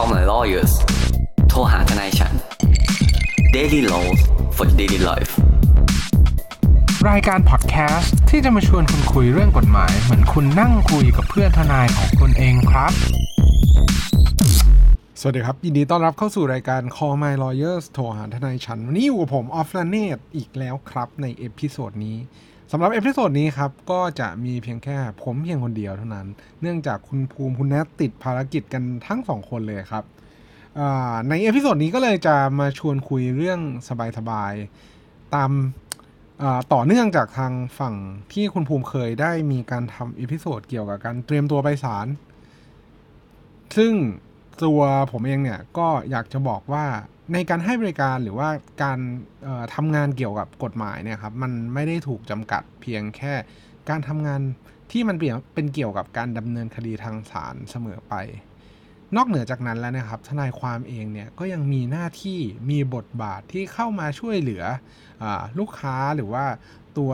Call my lawyers โทรหาทนายฉัน Daily Laws for Daily Life รายการพอดแคสต์ที่จะมาชวนคุณคุยเรื่องกฎหมาย เหมือนคุณนั่งคุยกับเพื่อนทนายของคุณเองครับ สวัสดีครับ ยินดีต้อนรับเข้าสู่รายการ Call My Lawyers โทรหาทนายฉัน วันนี้อยู่กับผมออฟลาเนตอีกแล้วครับใน episode นี้ สำหรับ episode นี้ครับ ก็จะมีเพียงแค่ผมเพียงคนเดียวเท่านั้น เนื่องจากคุณภูมิคุณแนทติดภารกิจกันทั้งสองคนเลยครับ ใน episode นี้ก็เลยจะมาชวนคุยเรื่องสบายๆ ตามต่อเนื่องจากทางฝั่งที่คุณภูมิเคยได้มีการทำ episode เกี่ยวกับการเตรียมตัวไปศาลซึ่งตัวผมเองเนี่ยก็อยากจะบอกว่า ในการให้บริการหรือว่าการทำงานเกี่ยวกับกฎหมายเนี่ยครับมันไม่ได้ถูกจำกัดเพียงแค่การทำงานที่มันเปลี่ยนเป็นเกี่ยวกับการดำเนินคดีทางศาลเสมอไป นอกเหนือจากนั้นแล้วนะครับ ทนายความเองเนี่ยก็ยังมีหน้าที่มีบทบาทที่เข้ามาช่วยเหลืออลูกค้าหรือว่าตัว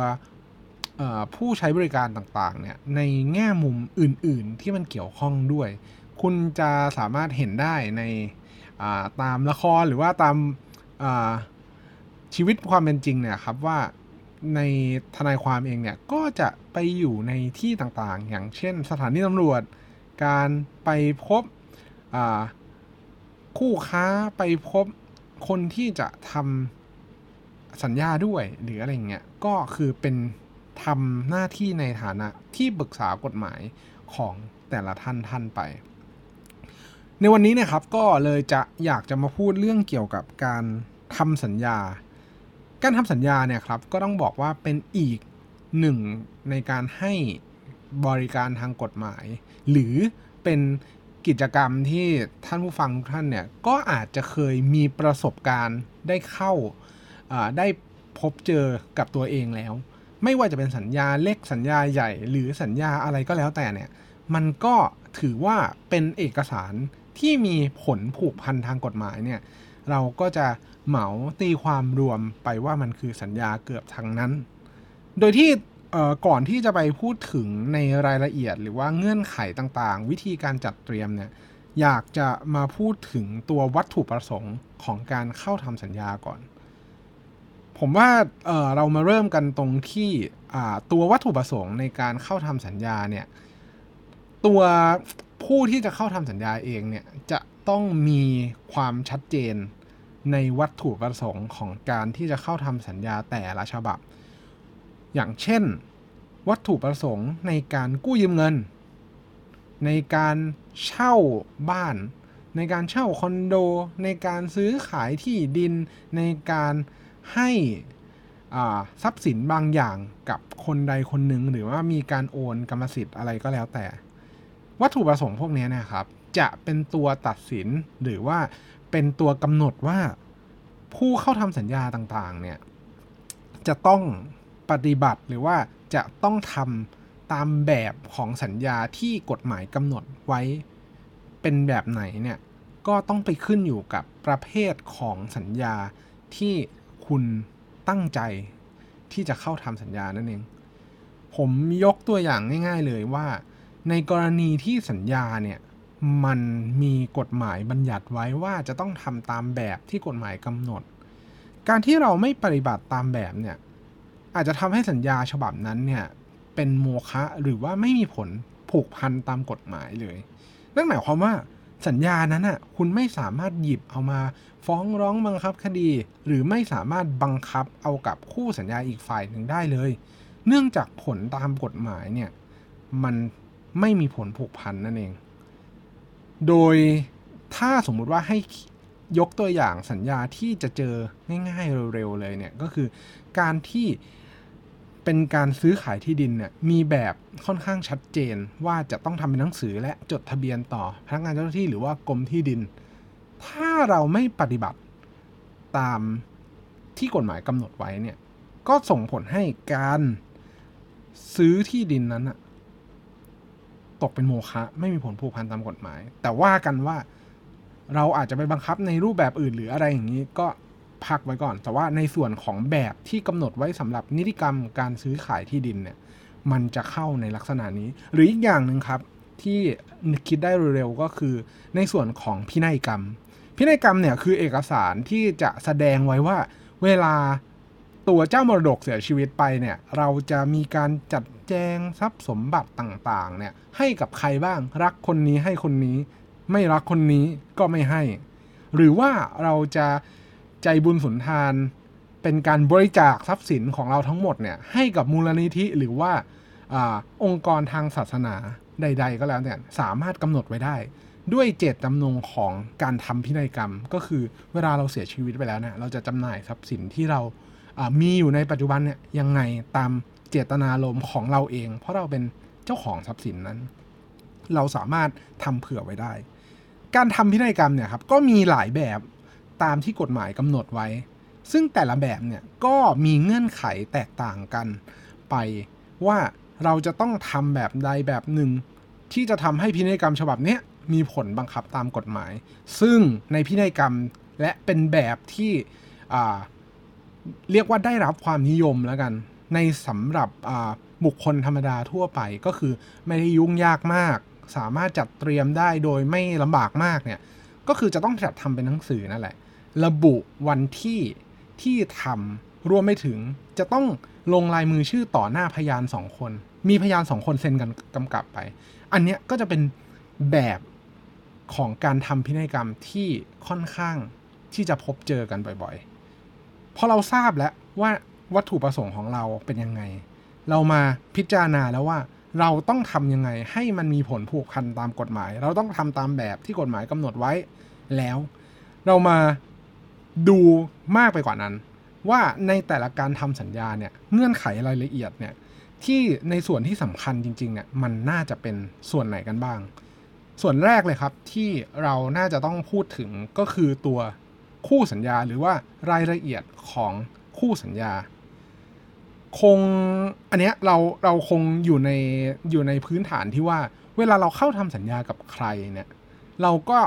ผู้ใช้บริการต่างๆเนี่ยในแง่มุมอื่นๆที่มันเกี่ยวข้องด้วย คุณจะสามารถเห็นได้ใน ตามละครหรือว่าตามชีวิตความเป็นจริงเนี่ยครับว่าในทนายความเองเนี่ยก็จะไปอยู่ในที่ต่างๆ อย่างเช่นสถานีตำรวจ การไปพบคู่ค้าไปพบคนที่จะทำสัญญาด้วยหรืออะไรเงี้ยก็คือเป็นทำหน้าที่ในฐานะที่ปรึกษากฎหมายของแต่ละท่านท่านไป ในวันนี้นะครับก็เลยจะอยากจะมาพูดเรื่องเกี่ยวกับการทำสัญญา การทำสัญญาเนี่ยครับก็ต้องบอกว่าเป็นอีกหนึ่งในการให้บริการทางกฎหมาย หรือเป็นกิจกรรมที่ท่านผู้ฟังทุกท่านเนี่ยก็อาจจะเคยมีประสบการณ์ได้เข้าได้พบเจอกับตัวเองแล้ว ไม่ว่าจะเป็นสัญญาเล็กสัญญาใหญ่ หรือสัญญาอะไรก็แล้วแต่เนี่ยมันก็ถือว่าเป็นเอกสาร ที่มีผลผูกพันทางกฎหมายเนี่ยเราก็จะเหมาตีความรวมไปว่ามันคือสัญญาเกือบทั้งนั้น โดยที่ก่อนที่จะไปพูดถึงในรายละเอียดหรือว่าเงื่อนไขต่างๆ วิธีการจัดเตรียมเนี่ยอยากจะมาพูดถึงตัววัตถุประสงค์ของการเข้าทำสัญญาก่อน ผมว่าเเรามาเริ่มกันตรงที่ตัววัตถุประสงค์ในการเข้าทำสัญญาเนี่ยตัว ผู้ที่จะเข้าทำสัญญาเองเนี่ยจะต้องมีความชัดเจนในวัตถุประสงค์ของการที่จะเข้าทำสัญญาแต่ละฉบับ อย่างเช่น วัตถุประสงค์ในการกู้ยืมเงิน ในการเช่าบ้าน ในการเช่าคอนโด ในการซื้อขายที่ดิน ในการให้ทรัพย์สินบางอย่างกับคนใดคนหนึ่งหรือว่ามีการโอนกรรมสิทธิ์อะไรก็แล้วแต่ วัตถุประสงค์พวกนี้นะครับ จะเป็นตัวตัดสินหรือว่าเป็นตัวกำหนดว่าผู้เข้าทำสัญญาต่างๆเนี่ยจะต้องปฏิบัติหรือว่าจะต้องทำตามแบบของสัญญาที่กฎหมายกำหนดไว้เป็นแบบไหนเนี่ยก็ต้องไปขึ้นอยู่กับประเภทของสัญญาที่คุณตั้งใจที่จะเข้าทำสัญญานั่นเอง ผมยกตัวอย่างง่าย ๆเลยว่า ในกรณีที่สัญญาเนี่ยมันมีกฎหมายบัญญัติไว้ว่าจะต้องทำตามแบบที่กฎหมายกำหนด การที่เราไม่ปฏิบัติตามแบบเนี่ยอาจจะทำให้สัญญาฉบับนั้นเนี่ยเป็นโมฆะหรือว่าไม่มีผลผูกพันตามกฎหมายเลย นั่นหมายความว่าสัญญานั้นอะคุณไม่สามารถหยิบเอามาฟ้องร้องบังคับคดี หรือไม่สามารถบังคับเอากับคู่สัญญาอีกฝ่ายหนึ่งได้เลย เนื่องจากผลตามกฎหมายเนี่ยมัน ไม่มีผลผูกพันนั่นเอง โดยถ้าสมมุติว่าให้ยกตัวอย่างสัญญาที่จะเจอง่ายๆเร็วๆเลยเนี่ยก็คือการที่เป็นการซื้อขายที่ดินเนี่ยมีแบบค่อนข้างชัดเจนว่าจะต้องทำเป็นหนังสือและจดทะเบียนต่อพนักงานเจ้าหน้าที่หรือว่ากรมที่ดิน ถ้าเราไม่ปฏิบัติตามที่กฎหมายกำหนดไว้เนี่ยก็ส่งผลให้การซื้อที่ดินนั้นอะ ตกเป็นโมฆะไม่มีผลผูกพันตามกฎหมาย แต่ว่ากันว่าเราอาจจะไปบังคับในรูปแบบอื่นหรืออะไรอย่างนี้ก็พักไว้ก่อน แต่ว่าในส่วนของแบบที่กำหนดไว้สำหรับนิติกรรมการซื้อขายที่ดินเนี่ยมันจะเข้าในลักษณะนี้ หรืออีกอย่างหนึ่งครับ ที่คิดได้เร็วๆก็คือ ในส่วนของพินัยกรรม พินัยกรรมเนี่ยคือเอกสารที่จะแสดงไว้ว่า เวลาตัวเจ้ามรดกเสียชีวิตไปเนี่ยเราจะมีการจัด แจงทรัพย์สมบัติต่างๆเนี่ยให้กับใครบ้างรักคนนี้ให้คนนี้ ไม่รักคนนี้ก็ไม่ให้ หรือว่าเราจะใจบุญสุนทานเป็นการบริจาคทรัพย์สินของเราทั้งหมดเนี่ยให้กับมูลนิธิหรือว่าอองค์กรทางศาสนาใด ๆ ก็แล้วเนี่ยสามารถกำหนดไว้ได้ ด้วยเจตจำนงของการทำพินัยกรรม ก็คือเวลาเราเสียชีวิตไปแล้วเนี่ยเราจะจำหน่ายทรัพย์สินที่เรามีอยู่ในปัจจุบันเนี่ยยังไงตาม เจตนารมณ์ของเราเอง เพราะเราเป็นเจ้าของทรัพย์สินนั้น เราสามารถทำเผื่อไว้ได้ การทำพินัยกรรมเนี่ยครับก็มีหลายแบบตามที่กฎหมายกำหนดไว้ ซึ่งแต่ละแบบเนี่ยก็มีเงื่อนไขแตกต่างกันไปว่าเราจะต้องทำแบบใดแบบหนึ่ง ที่จะทำให้พินัยกรรมฉบับนี้มีผลบังคับตามกฎหมาย ซึ่งในพินัยกรรมและเป็นแบบที่เรียกว่าได้รับความนิยมแล้วกัน ในสำหรับบุคคลธรรมดาทั่วไปก็คือไม่ได้ยุ่งยากมาก สามารถจัดเตรียมได้โดยไม่ลำบากมากเนี่ยก็คือจะต้องจัดทำเป็นหนังสือนั่นแหละ ระบุวันที่ที่ทำรวมไปถึงจะต้องลงลายมือชื่อต่อหน้าพยานสองคน มีพยานสองคนเซ็นกันกำกับไป อันเนี้ยก็จะเป็นแบบของการทำพินัยกรรมที่ค่อนข้างที่จะพบเจอกันบ่อยๆ พอเราทราบแล้วว่า วัตถุประสงค์ของเราเป็นยังไง เรามาพิจารณาแล้วว่าเราต้องทำยังไงให้มันมีผลผูกพันตามกฎหมาย เราต้องทำตามแบบที่กฎหมายกำหนดไว้แล้ว เรามาดูมากไปกว่านั้น ว่าในแต่ละการทำสัญญาเนี่ยเงื่อนไขรายละเอียดเนี่ยที่ในส่วนที่สำคัญจริงๆเนี่ยมันน่าจะเป็นส่วนไหนกันบ้าง ส่วนแรกเลยครับที่เราน่าจะต้องพูดถึงก็คือตัวคู่สัญญาหรือว่ารายละเอียดของคู่สัญญา คงอันเนี้ยเราเราคงอยู่ในอยู่ในพื้นฐานที่ว่า เวลาเราเข้าทำสัญญากับใครเนี่ย เราก็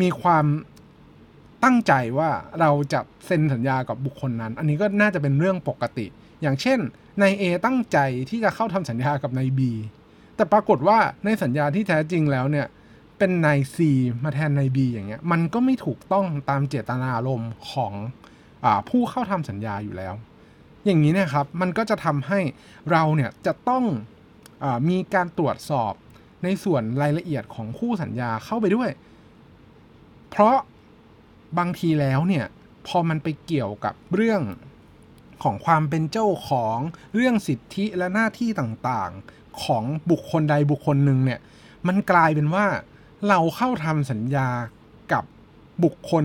มีความตั้งใจว่าเราจะเซ็นสัญญากับบุคคลนั้น อันนี้ก็น่าจะเป็นเรื่องปกติ อย่างเช่นนาย A ตั้งใจที่จะเข้าทำสัญญากับนาย B แต่ปรากฏว่าในสัญญาที่แท้จริงแล้วเนี่ย เป็นนาย C มาแทนนาย B อย่างเงี้ย มันก็ไม่ถูกต้องตามเจตนารมณ์ของอผู้เข้าทำสัญญาอยู่แล้ว อย่างนี้นี่ยครับมันก็จะทำให้เราเนี่ยจะต้องอมีการตรวจสอบในส่วนรายละเอียดของคู่สัญญาเข้าไปด้วย เพราะบางทีแล้วเนี่ยพอมันไปเกี่ยวกับเรื่องของความเป็นเจ้าของเรื่องสิทธิและหน้าที่ต่างๆของบุคคลใดบุคคลหนึ่งเนี่ยมันกลายเป็นว่าเราเข้าทำสัญญากับบุคคล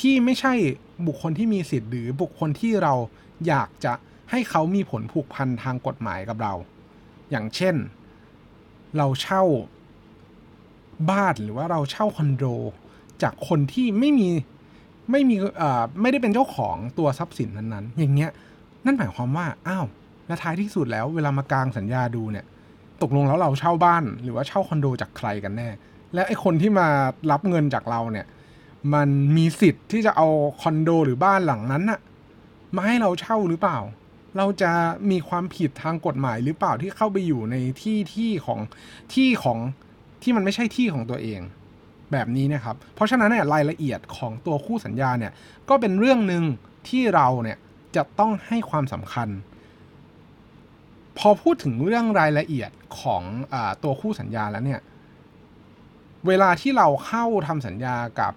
ที่ไม่ใช่บุคคลที่มีสิทธิ์หรือบุคคลที่เรา อยากจะให้เขามีผลผูกพันทางกฎหมายกับเรา อย่างเช่น เราเช่าบ้านหรือว่าเราเช่าคอนโดจากคนที่ไม่มีไม่มีไม่ได้เป็นเจ้าของตัวทรัพย์สินนั้นๆ อย่างเงี้ยนั่นหมายความว่าอ้าวและท้ายที่สุดแล้วเวลามากางสัญญาดูเนี่ย ตกลงแล้วเราเช่าบ้าน หรือว่าเช่าคอนโดจากใครกันแน่ และไอ้คนที่มารับเงินจากเราเนี่ย มันมีสิทธิ์ที่จะเอาคอนโดหรือบ้านหลังนั้นน่ะ มาให้เราเช่าหรือเปล่า เราจะมีความผิดทางกฎหมายหรือเปล่าที่เข้าไปอยู่ในที่ที่ของที่ของที่มันไม่ใช่ที่ของตัวเองแบบนี้นะครับ เพราะฉะนั้นเนี่ยรายละเอียดของตัวคู่สัญญาเนี่ยก็เป็นเรื่องหนึ่งที่เราเนี่ยจะต้องให้ความสำคัญ พอพูดถึงเรื่องรายละเอียดของอตัวคู่สัญญาแล้วเนี่ยเวลาที่เราเข้าทำสัญญากับ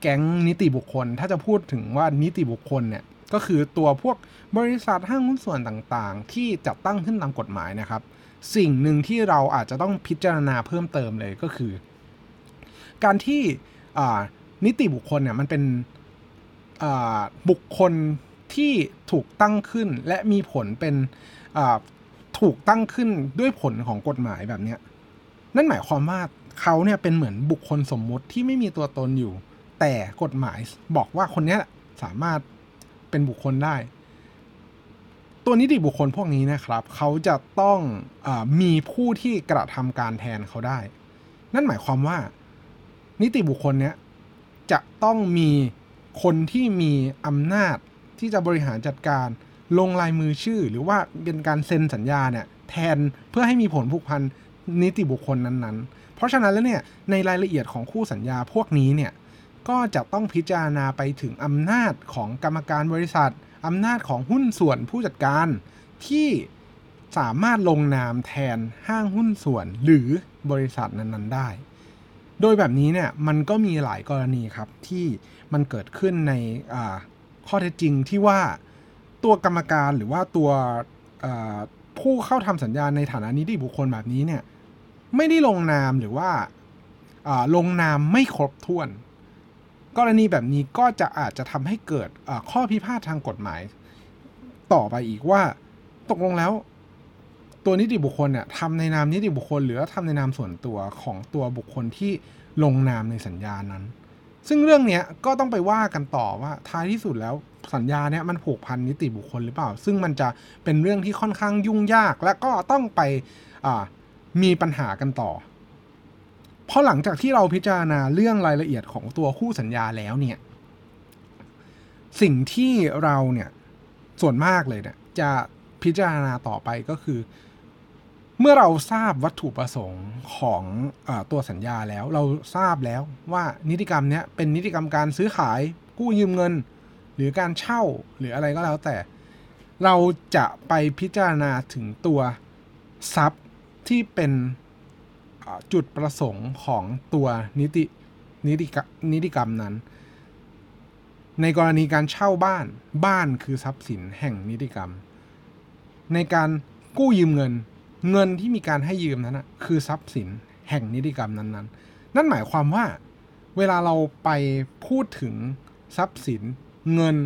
แก๊งนิติบุคคล ถ้าจะพูดถึงว่านิติบุคคลเนี่ย ก็คือตัวพวกบริษัทห้างหุ้นส่วนต่างๆ ที่จัดตั้งขึ้นตามกฎหมายนะครับ สิ่งหนึ่งที่เราอาจจะต้องพิจารณาเพิ่มเติมเลยก็คือ การที่นิติบุคคลเนี่ยมันเป็นบุคคลที่ถูกตั้งขึ้นและมีผลเป็นถูกตั้งขึ้นด้วยผลของกฎหมายแบบนี้นั่นหมายความว่าเขาเนี่ยเป็นเหมือนบุคคลสมมุติที่ไม่มีตัวตนอยู่ แต่กฎหมายบอกว่าคนนี้สามารถ เป็นบุคคลได้ ตัวนิติบุคคลพวกนี้นะครับ เขาจะต้องอมีผู้ที่กระทำการแทนเขาได้ นั่นหมายความว่า นิติบุคคลเนี้ยจะต้องมีคนที่มีอำนาจที่จะบริหารจัดการลงลายมือชื่อ หรือว่าเป็นการเซ็นสัญญาเนี่ยแทนเพื่อให้มีผลผูกพันนิติบุคคลนั้นๆ เพราะฉะนั้นแล้วเนี่ยในรายละเอียดของคู่สัญญาพวกนี้เนี่ย ก็จะต้องพิจารณาไปถึงอำนาจของกรรมการบริษัทอำนาจของหุ้นส่วนผู้จัดการ ที่สามารถลงนามแทนห้างหุ้นส่วนหรือบริษัทนั้นๆได้ โดยแบบนี้เนี่ยมันก็มีหลายกรณีครับที่มันเกิดขึ้นในข้อเท็จจริงที่ว่าตัวกรรมการหรือว่าตัวผู้เข้าทำสัญญาในฐานะนิติบุคคลแบบนี้เนี่ยไม่ได้ลงนามหรือว่าลงนามไม่ครบถ้วน กรณีแบบนี้ก็จะอาจจะทำให้เกิดข้อพิพาททางกฎหมาย ต่อไปอีกว่า ตกลงแล้ว ตัวนิติบุคคลเนี่ยทำในนามนิติบุคคล หรือทำในนามส่วนตัวของตัวบุคคลที่ลงนามในสัญญานั้น ซึ่งเรื่องนี้ก็ต้องไปว่ากันต่อว่าท้ายที่สุดแล้วสัญญาเนี่ยมันผูกพันนิติบุคคลหรือเปล่า ซึ่งมันจะเป็นเรื่องที่ค่อนข้างยุ่งยาก และก็ต้องไปมีปัญหากันต่อ เพราะหลังจากที่เราพิจารณาเรื่องรายละเอียดของตัวคู่สัญญาแล้วเนี่ย สิ่งที่เราเนี่ยส่วนมากเลยเนี่ยจะพิจารณาต่อไปก็คือ เมื่อเราทราบวัตถุประสงค์ของอตัวสัญญาแล้ว เราทราบแล้วว่านิติกรรมเนี้ยเป็นนิติกรรมการซื้อขายกู้ยืมเงิน หรือการเช่าหรืออะไรก็แล้วแต่ เราจะไปพิจารณาถึงตัวทรัพย์ที่เป็น จุดประสงค์ของตัวนิตินิตินิติกรรมนั้น ในกรณีการเช่าบ้านบ้านคือทรัพย์สินแห่งนิติกรรม ในการกู้ยืมเงิน เงินที่มีการให้ยืมนั้นนะคือทรัพย์สินแห่งนิติกรรมนั้นๆ นั่นหมายความว่า เวลาเราไปพูดถึงทรัพย์สินเงิน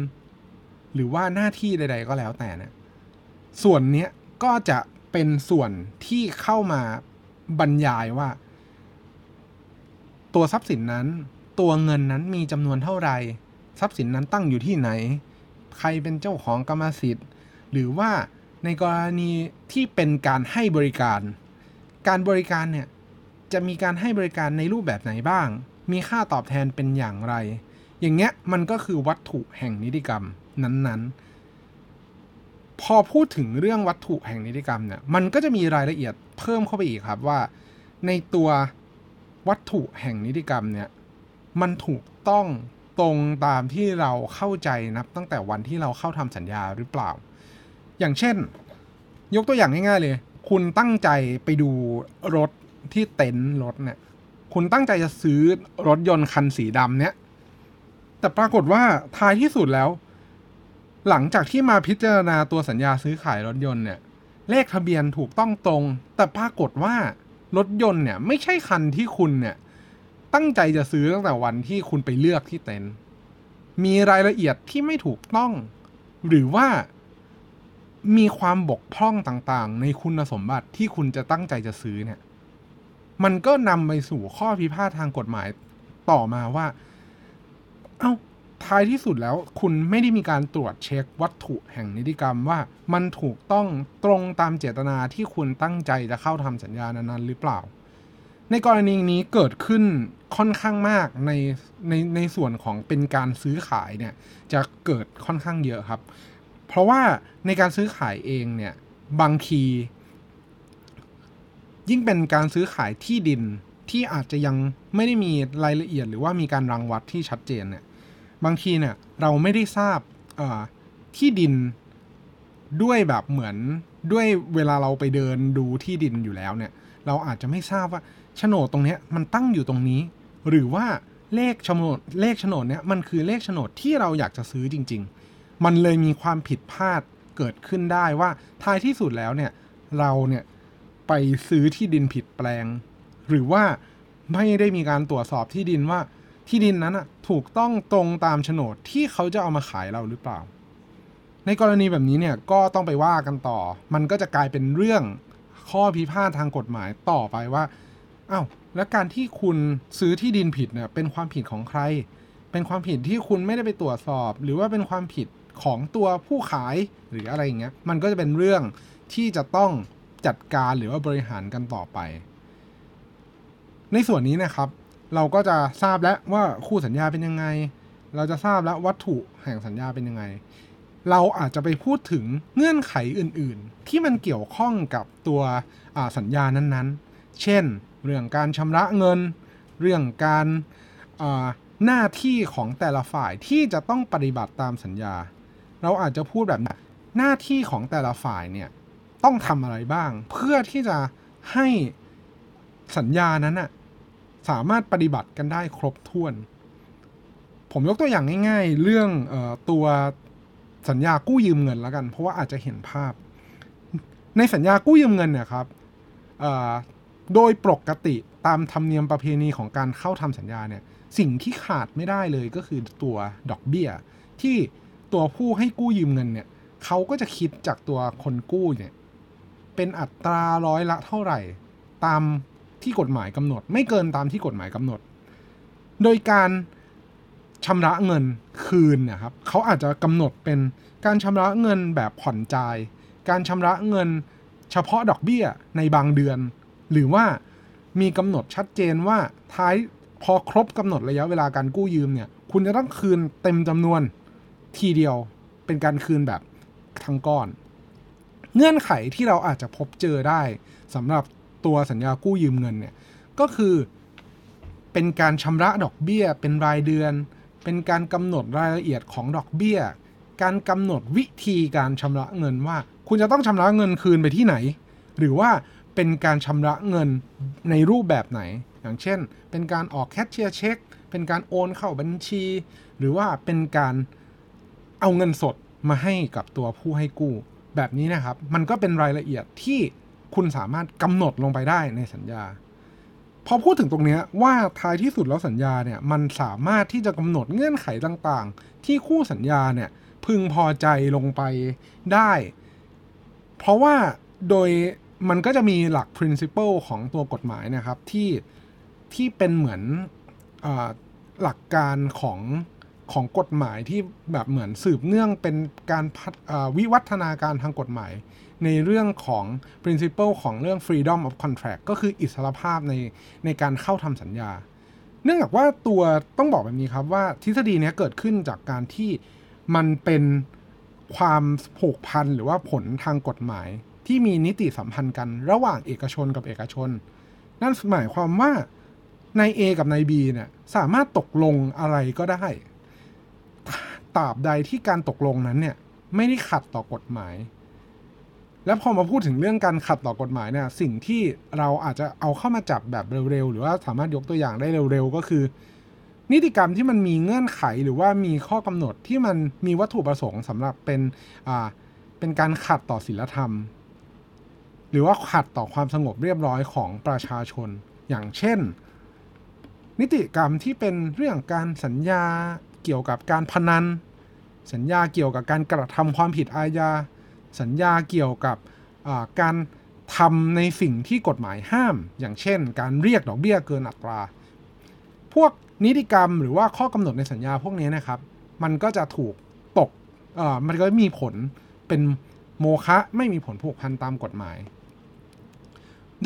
หรือว่าหน้าที่ใด ๆ ก็แล้วแต่นะส่วนนี้ก็จะเป็นส่วนที่เข้ามา บรรยายว่า ตัวทรัพย์สินนั้น ตัวเงินนั้นมีจำนวนเท่าไหร่ทรัพย์สินนั้นตั้งอยู่ที่ไหน ใครเป็นเจ้าของกรรมสิทธิ์ หรือว่าในกรณีที่เป็นการให้บริการ การบริการเนี่ยจะมีการให้บริการในรูปแบบไหนบ้าง มีค่าตอบแทนเป็นอย่างไร อย่างเงี้ยมันก็คือวัตถุแห่งนิติกรรมนั้นๆ พอพูดถึงเรื่องวัตถุแห่งนิติกรรมเนี่ยมันก็จะมีรายละเอียดเพิ่มเข้าไปอีกครับว่า ในตัววัตถุแห่งนิติกรรมเนี่ยมันถูกต้องตรงตามที่เราเข้าใจนับตั้งแต่วันที่เราเข้าทำสัญญาหรือเปล่า อย่างเช่น ยกตัวอย่างง่ายๆเลย คุณตั้งใจไปดูรถที่เต็นท์รถเนี่ยคุณตั้งใจจะซื้อรถยนต์คันสีดำเนี่ยแต่ปรากฏว่าท้ายที่สุดแล้ว หลังจากที่มาพิจารณาตัวสัญญาซื้อขายรถยนต์เนี่ย เลขทะเบียนถูกต้องตรง แต่ปรากฏว่ารถยนต์เนี่ยไม่ใช่คันที่คุณเนี่ยตั้งใจจะซื้อตั้งแต่วันที่คุณไปเลือกที่เต็นท์มีรายละเอียดที่ไม่ถูกต้อง หรือว่ามีความบกพร่องต่างๆ ในคุณสมบัติที่คุณจะตั้งใจจะซื้อเนี่ย มันก็นำไปสู่ข้อพิพาททางกฎหมายต่อมาว่า เอา้า ท้ายที่สุดแล้วคุณไม่ได้มีการตรวจเช็ควัตถุแห่งนิติกรรมว่ามันถูกต้องตรงตามเจตนาที่คุณตั้งใจจะเข้าทำสัญญานั้นหรือเปล่า ในกรณีนี้เกิดขึ้นค่อนข้างมากในในในส่วนของเป็นการซื้อขายเนี่ยจะเกิดค่อนข้างเยอะครับ เพราะว่าในการซื้อขายเองเนี่ยบางทียิ่งเป็นการซื้อขายที่ดินที่อาจจะยังไม่ได้มีรายละเอียด หรือว่ามีการรังวัดที่ชัดเจนเนี่ย บางทีเนี่ยเราไม่ได้ทราบที่ดินด้วยแบบเหมือนด้วยเวลาเราไปเดินดูที่ดินอยู่แล้วเนี่ย เราอาจจะไม่ทราบว่าโฉนดตรงนี้มันตั้งอยู่ตรงนี้ หรือว่าเลขโฉนดเลขโฉนดเนี่ยมันคือเลขโฉนดที่เราอยากจะซื้อจริง ๆ มันเลยมีความผิดพลาดเกิดขึ้นได้ว่าท้ายที่สุดแล้วเนี่ยเราเนี่ยไปซื้อที่ดินผิดแปลง หรือว่าไม่ได้มีการตรวจสอบที่ดินว่า ที่ดินนั้นอะถูกต้องตรงตามโฉนดที่เขาจะเอามาขายเราหรือเปล่า ในกรณีแบบนี้เนี่ยก็ต้องไปว่ากันต่อ มันก็จะกลายเป็นเรื่องข้อพิพาททางกฎหมายต่อไปว่าอา้าวแล้วการที่คุณซื้อที่ดินผิดเนี่ยเป็นความผิดของใคร เป็นความผิดที่คุณไม่ได้ไปตรวจสอบ หรือว่าเป็นความผิดของตัวผู้ขายหรืออะไรอย่างเงี้ยมันก็จะเป็นเรื่องที่จะต้องจัดการหรือว่าบริหารกันต่อไป ในส่วนนี้นะครับ เราก็จะทราบแล้วว่าคู่สัญญาเป็นยังไง เราจะทราบแล้ววัตถุแห่งสัญญาเป็นยังไง เราอาจจะไปพูดถึงเงื่อนไขอื่น ๆ ที่มันเกี่ยวข้องกับตัวสัญญานั้นๆ เช่น เรื่องการชำระเงิน เรื่องการหน้าที่ของแต่ละฝ่ายที่จะต้องปฏิบัติตามสัญญา เราอาจจะพูดแบบหน้าที่ของแต่ละฝ่ายเนี่ยต้องทำอะไรบ้าง เพื่อที่จะให้สัญญานั้นอะ สามารถปฏิบัติกันได้ครบถ้วน ผมยกตัวอย่างง่ายๆ เรื่องออตัวสัญญากู้ยืมเงินแล้วกัน เพราะว่าอาจจะเห็นภาพ ในสัญญากู้ยืมเงินเนี่ยครับโดยปกติตามธรรมเนียมประเพณีของการเข้าทำสัญญาเนี่ยสิ่งที่ขาดไม่ได้เลยก็คือตัวดอกเบี้ย ที่ตัวผู้ให้กู้ยืมเงินเนี่ยเขาก็จะคิดจากตัวคนกู้เนี่ยเป็นอัตราร้อยละเท่าไหร่ ตาม ที่กฎหมายกำหนด ไม่เกินตามที่กฎหมายกำหนด โดยการชำระเงินคืนนะครับเขาอาจจะกำหนดเป็นการชำระเงินแบบผ่อนจ่าย การชำระเงินเฉพาะดอกเบี้ยในบางเดือน หรือว่ามีกำหนดชัดเจนว่าท้ายพอครบกำหนดระยะเวลาการกู้ยืมเนี่ย คุณจะต้องคืนเต็มจำนวนทีเดียวเป็นการคืนแบบทั้งก้อน เงื่อนไขที่เราอาจจะพบเจอได้สำหรับ ตัวสัญญากู้ยืมเงินเนี่ยก็คือเป็นการชำระดอกเบี้ยเป็นรายเดือน เป็นการกำหนดรายละเอียดของดอกเบี้ย การกำหนดวิธีการชำระเงินว่า คุณจะต้องชำระเงินคืนไปที่ไหน หรือว่าเป็นการชำระเงินในรูปแบบไหน อย่างเช่น เป็นการออกแคชเชียร์เช็ค เป็นการโอนเข้าบัญชี หรือว่าเป็นการเอาเงินสดมาให้กับตัวผู้ให้กู้ แบบนี้นะครับ มันก็เป็นรายละเอียดที่ คุณสามารถกำหนดลงไปได้ในสัญญา พอพูดถึงตรงนี้ว่าท้ายที่สุดแล้วสัญญาเนี่ยมันสามารถที่จะกำหนดเงื่อนไขต่างๆ ที่คู่สัญญาเนี่ยพึงพอใจลงไปได้ เพราะว่าโดยมันก็จะมีหลัก principle ของตัวกฎหมายนะครับที่ที่เป็นเหมือนอหลักการของของกฎหมายที่แบบเหมือนสืบเนื่องเป็นการวิวัฒนาการทางกฎหมาย ในเรื่องของ principle ของเรื่อง freedom of contract ก็คืออิสรภาพในในการเข้าทำสัญญา เนื่องจากว่าตัวต้องบอกแบบนี้ครับว่าทฤษฎีนี้เกิดขึ้นจากการที่มันเป็นความผูกพันหรือว่าผลทางกฎหมาย ที่มีนิติสัมพันธ์กันระหว่างเอกชนกับเอกชน นั่นหมายความว่านาย A กับนาย B เนี่ยสามารถตกลงอะไรก็ได้ตราบใดที่การตกลงนั้นเนี่ยไม่ได้ขัดต่อกฎหมาย แล้วพอมาพูดถึงเรื่องการขัดต่อกฎหมายเนี่ยสิ่งที่เราอาจจะเอาเข้ามาจับแบบเร็วๆ หรือว่าสามารถยกตัวอย่างได้เร็วๆ ก็คือ นิติกรรมที่มันมีเงื่อนไขหรือว่ามีข้อกำหนดที่มันมีวัตถุประสงค์สำหรับเป็นอ่าเป็นการขัดต่อศีลธรรม หรือว่าขัดต่อความสงบเรียบร้อยของประชาชนอย่างเช่น นิติกรรมที่เป็นเรื่องการสัญญาเกี่ยวกับการพนัน สัญญาเกี่ยวกับการกระทำความผิดอาญา สัญญาเกี่ยวกับการทำในสิ่งที่กฎหมายห้าม อย่างเช่น การเรียกดอกเบี้ยเกินอัตรา พวกนิติกรรมหรือว่าข้อกำหนดในสัญญาพวกนี้นะครับ มันก็จะถูกตกมันก็มีผลเป็นโมฆะไม่มีผลผูกพันตามกฎหมาย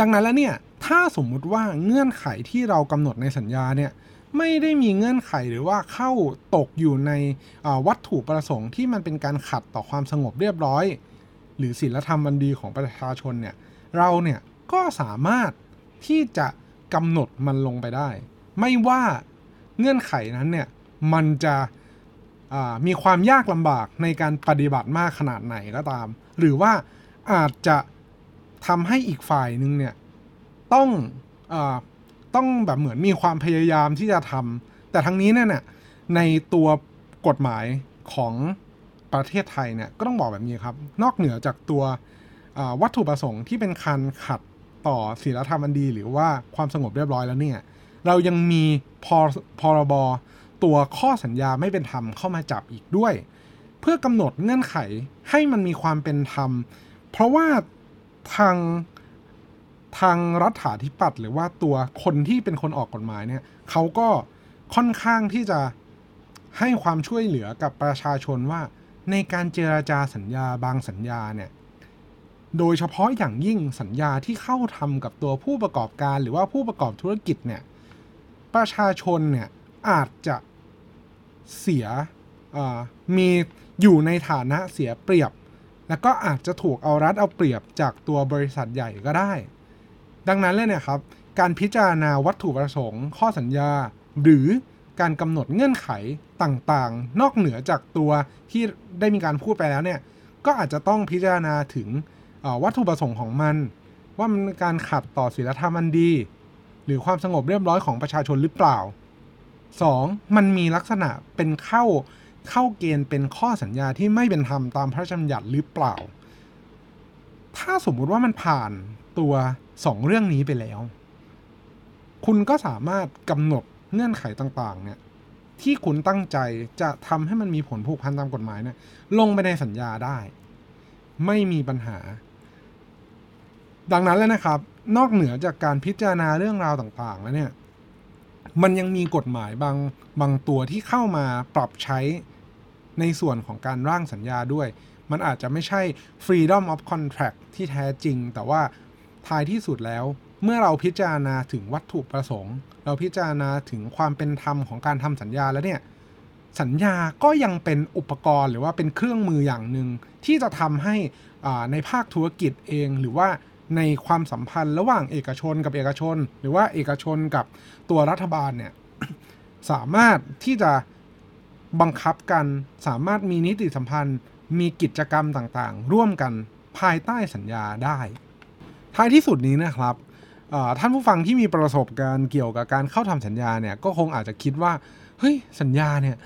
ดังนั้นแล้วเนี่ยถ้าสมมุติว่าเงื่อนไขที่เรากำหนดในสัญญาเนี่ยไม่ได้มีเงื่อนไขหรือว่าเข้าตกอยู่ในวัตถุประสงค์ที่มันเป็นการขัดต่อความสงบเรียบร้อย หรือศีลธรรมบันดีของประชาชนเนี่ยเราเนี่ยก็สามารถที่จะกำหนดมันลงไปได้ ไม่ว่าเงื่อนไขนั้นเนี่ยมันจะมีความยากลำบากในการปฏิบัติมากขนาดไหนก็ตาม หรือว่าอาจจะทำให้อีกฝ่ายหนึ่งเนี่ยต้องอต้องแบบเหมือนมีความพยายามที่จะทำแต่ทั้งนี้เนี่ยในตัวกฎหมายของ ประเทศไทยเนี่ยก็ต้องบอกแบบนี้ครับ นอกเหนือจากตัววัตถุประสงค์ที่เป็นคันขัดต่อศีลธรรมอันดี หรือว่าความสงบเรียบร้อยแล้วเนี่ย เรายังมีพอพรบตัวข้อสัญญาไม่เป็นธรรมเข้ามาจับอีกด้วย เพื่อกำหนดเงื่อนไขให้มันมีความเป็นธรรม เพราะว่าทางทางรัฐาธิปัตย์หรือว่าตัวคนที่เป็นคนออกกฎหมายเนี่ยเขาก็ค่อนข้างที่จะให้ความช่วยเหลือกับประชาชนว่า ในการเจราจาสัญญาบางสัญญาเนี่ยโดยเฉพาะอย่างยิ่งสัญญาที่เข้าทำกับตัวผู้ประกอบการหรือว่าผู้ประกอบธุรกิจเนี่ยประชาชนเนี่ยอาจจะเสียมีอยู่ในฐานะเสียเปรียบ แล้วก็อาจจะถูกเอารัดเอาเปรียบจากตัวบริษัทใหญ่ก็ได้ ดังนั้นเลยเนี่ยครับ การพิจารณาวัตถุประสงค์ ข้อสัญญา หรือการกำหนดเงื่อนไข ต่างๆ นอกเหนือจากตัวที่ได้มีการพูดไปแล้วเนี่ยก็อาจจะต้องพิจารณาถึงวัตถุประสงค์ของมัน ว่ามันการขัดต่อศีลธรรมอันดี หรือความสงบเรียบร้อยของประชาชนหรือเปล่า 2. มันมีลักษณะเป็นเข้าเข้าเกณฑ์เป็นข้อสัญญาที่ไม่เป็นธรรมตามพระราชบัญญัติหรือเปล่า ถ้าสมมุติว่ามันผ่านตัวสองเรื่องนี้ไปแล้ว คุณก็สามารถกำหนดเงื่อนไขต่างๆเนี่ย ที่คุณตั้งใจจะทำให้มันมีผลผูกพันตามกฎหมายเนี่ยลงไปในสัญญาได้ ไม่มีปัญหา ดังนั้นแล้วนะครับ นอกเหนือจากการพิจารณาเรื่องราวต่างๆ แล้วเนี่ยมันยังมีกฎหมายบางบางตัวที่เข้ามาปรับใช้ในส่วนของการร่างสัญญาด้วย มันอาจจะไม่ใช่ freedom of contract ที่แท้จริง แต่ว่าท้ายที่สุดแล้ว เมื่อเราพิจารณาถึงวัตถุประสงค์ เราพิจารณาถึงความเป็นธรรมของการทำสัญญาแล้วเนี่ยสัญญาก็ยังเป็นอุปกรณ์หรือว่าเป็นเครื่องมืออย่างหนึ่งที่จะทำให้ในภาคธุรกิจเองหรือว่าในความสัมพันธ์ระหว่างเอกชนกับเอกชน หรือว่าเอกชนกับตัวรัฐบาลเนี่ยสามารถที่จะบังคับกันสามารถมีนิติสัมพันธ์ มีกิจกรรมต่างๆ ร่วมกันภายใต้สัญญาได้ ท้ายที่สุดนี้นะครับ ท่านผู้ฟังที่มีประสบการณ์เกี่ยวกับการเข้าทำสัญญาเนี่ยก็คงอาจจะคิดว่าเฮ้ยสัญญาเนี่ย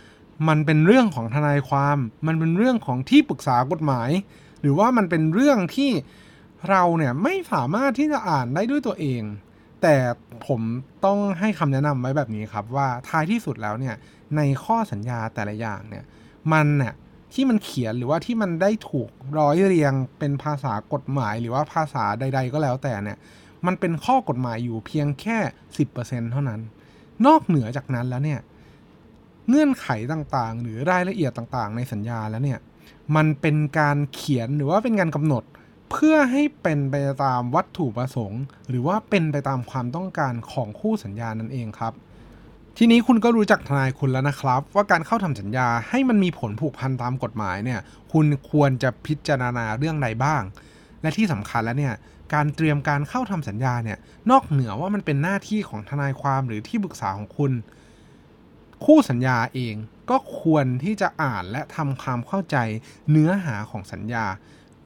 มันเป็นเรื่องของทนายความ มันเป็นเรื่องของที่ปรึกษากฎหมาย หรือว่ามันเป็นเรื่องที่เราเนี่ยไม่สามารถที่จะอ่านได้ด้วยตัวเอง แต่ผมต้องให้คำแนะนำไว้แบบนี้ครับว่าท้ายที่สุดแล้วเนี่ยในข้อสัญญาแต่ละอย่างเนี่ยมันเนี่ยที่มันเขียนหรือว่าที่มันได้ถูกร้อยเรียงเป็นภาษากฎหมาย หรือว่าภาษาใด ๆ ก็แล้วแต่เนี่ย มันเป็นข้อกฎหมายอยู่เพียงแค่สิบเปอร์เซ็นเท่านั้น นอกเหนือจากนั้นแล้วเนี่ยเงื่อนไขต่างๆ หรือรายละเอียดต่างๆ ในสัญญาแล้วเนี่ยมันเป็นการเขียนหรือว่าเป็นการกำหนด เพื่อให้เป็นไปตามวัตถุประสงค์ หรือว่าเป็นไปตามความต้องการของคู่สัญญานั่นเองครับ ทีนี้คุณก็รู้จักทนายคุณแล้วนะครับ ว่าการเข้าทำสัญญาให้มันมีผลผูกพันตามกฎหมายเนี่ยคุณควรจะพิจารณาเรื่องใดบ้าง และที่สำคัญแล้วเนี่ย การเตรียมการเข้าทำสัญญาเนี่ยนอกเหนือว่ามันเป็นหน้าที่ของทนายความหรือที่ปรึกษาของคุณ คู่สัญญาเองก็ควรที่จะอ่านและทำความเข้าใจเนื้อหาของสัญญา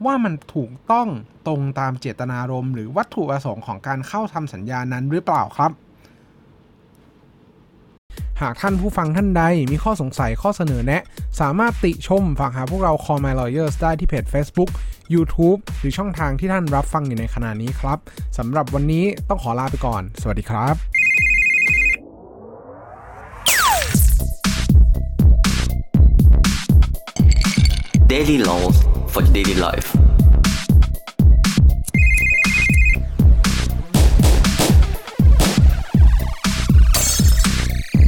ว่ามันถูกต้องตรงตามเจตนารมณ์หรือวัตถุประสงค์ของการเข้าทำสัญญานั้นหรือเปล่าครับหากท่านผู้ฟังท่านใดมีข้อสงสัยข้อเสนอแนะ สามารถติชมฝากหาพวกเรา Call My Lawyers ได้ที่เพจ Facebook YouTube หรือช่องทางที่ท่านรับฟังอยู่ในขณะนี้ครับสำหรับวันนี้ต้องขอลาไปก่อน สวัสดีครับ Daily Laws for Daily Life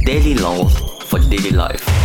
daily laws for daily life.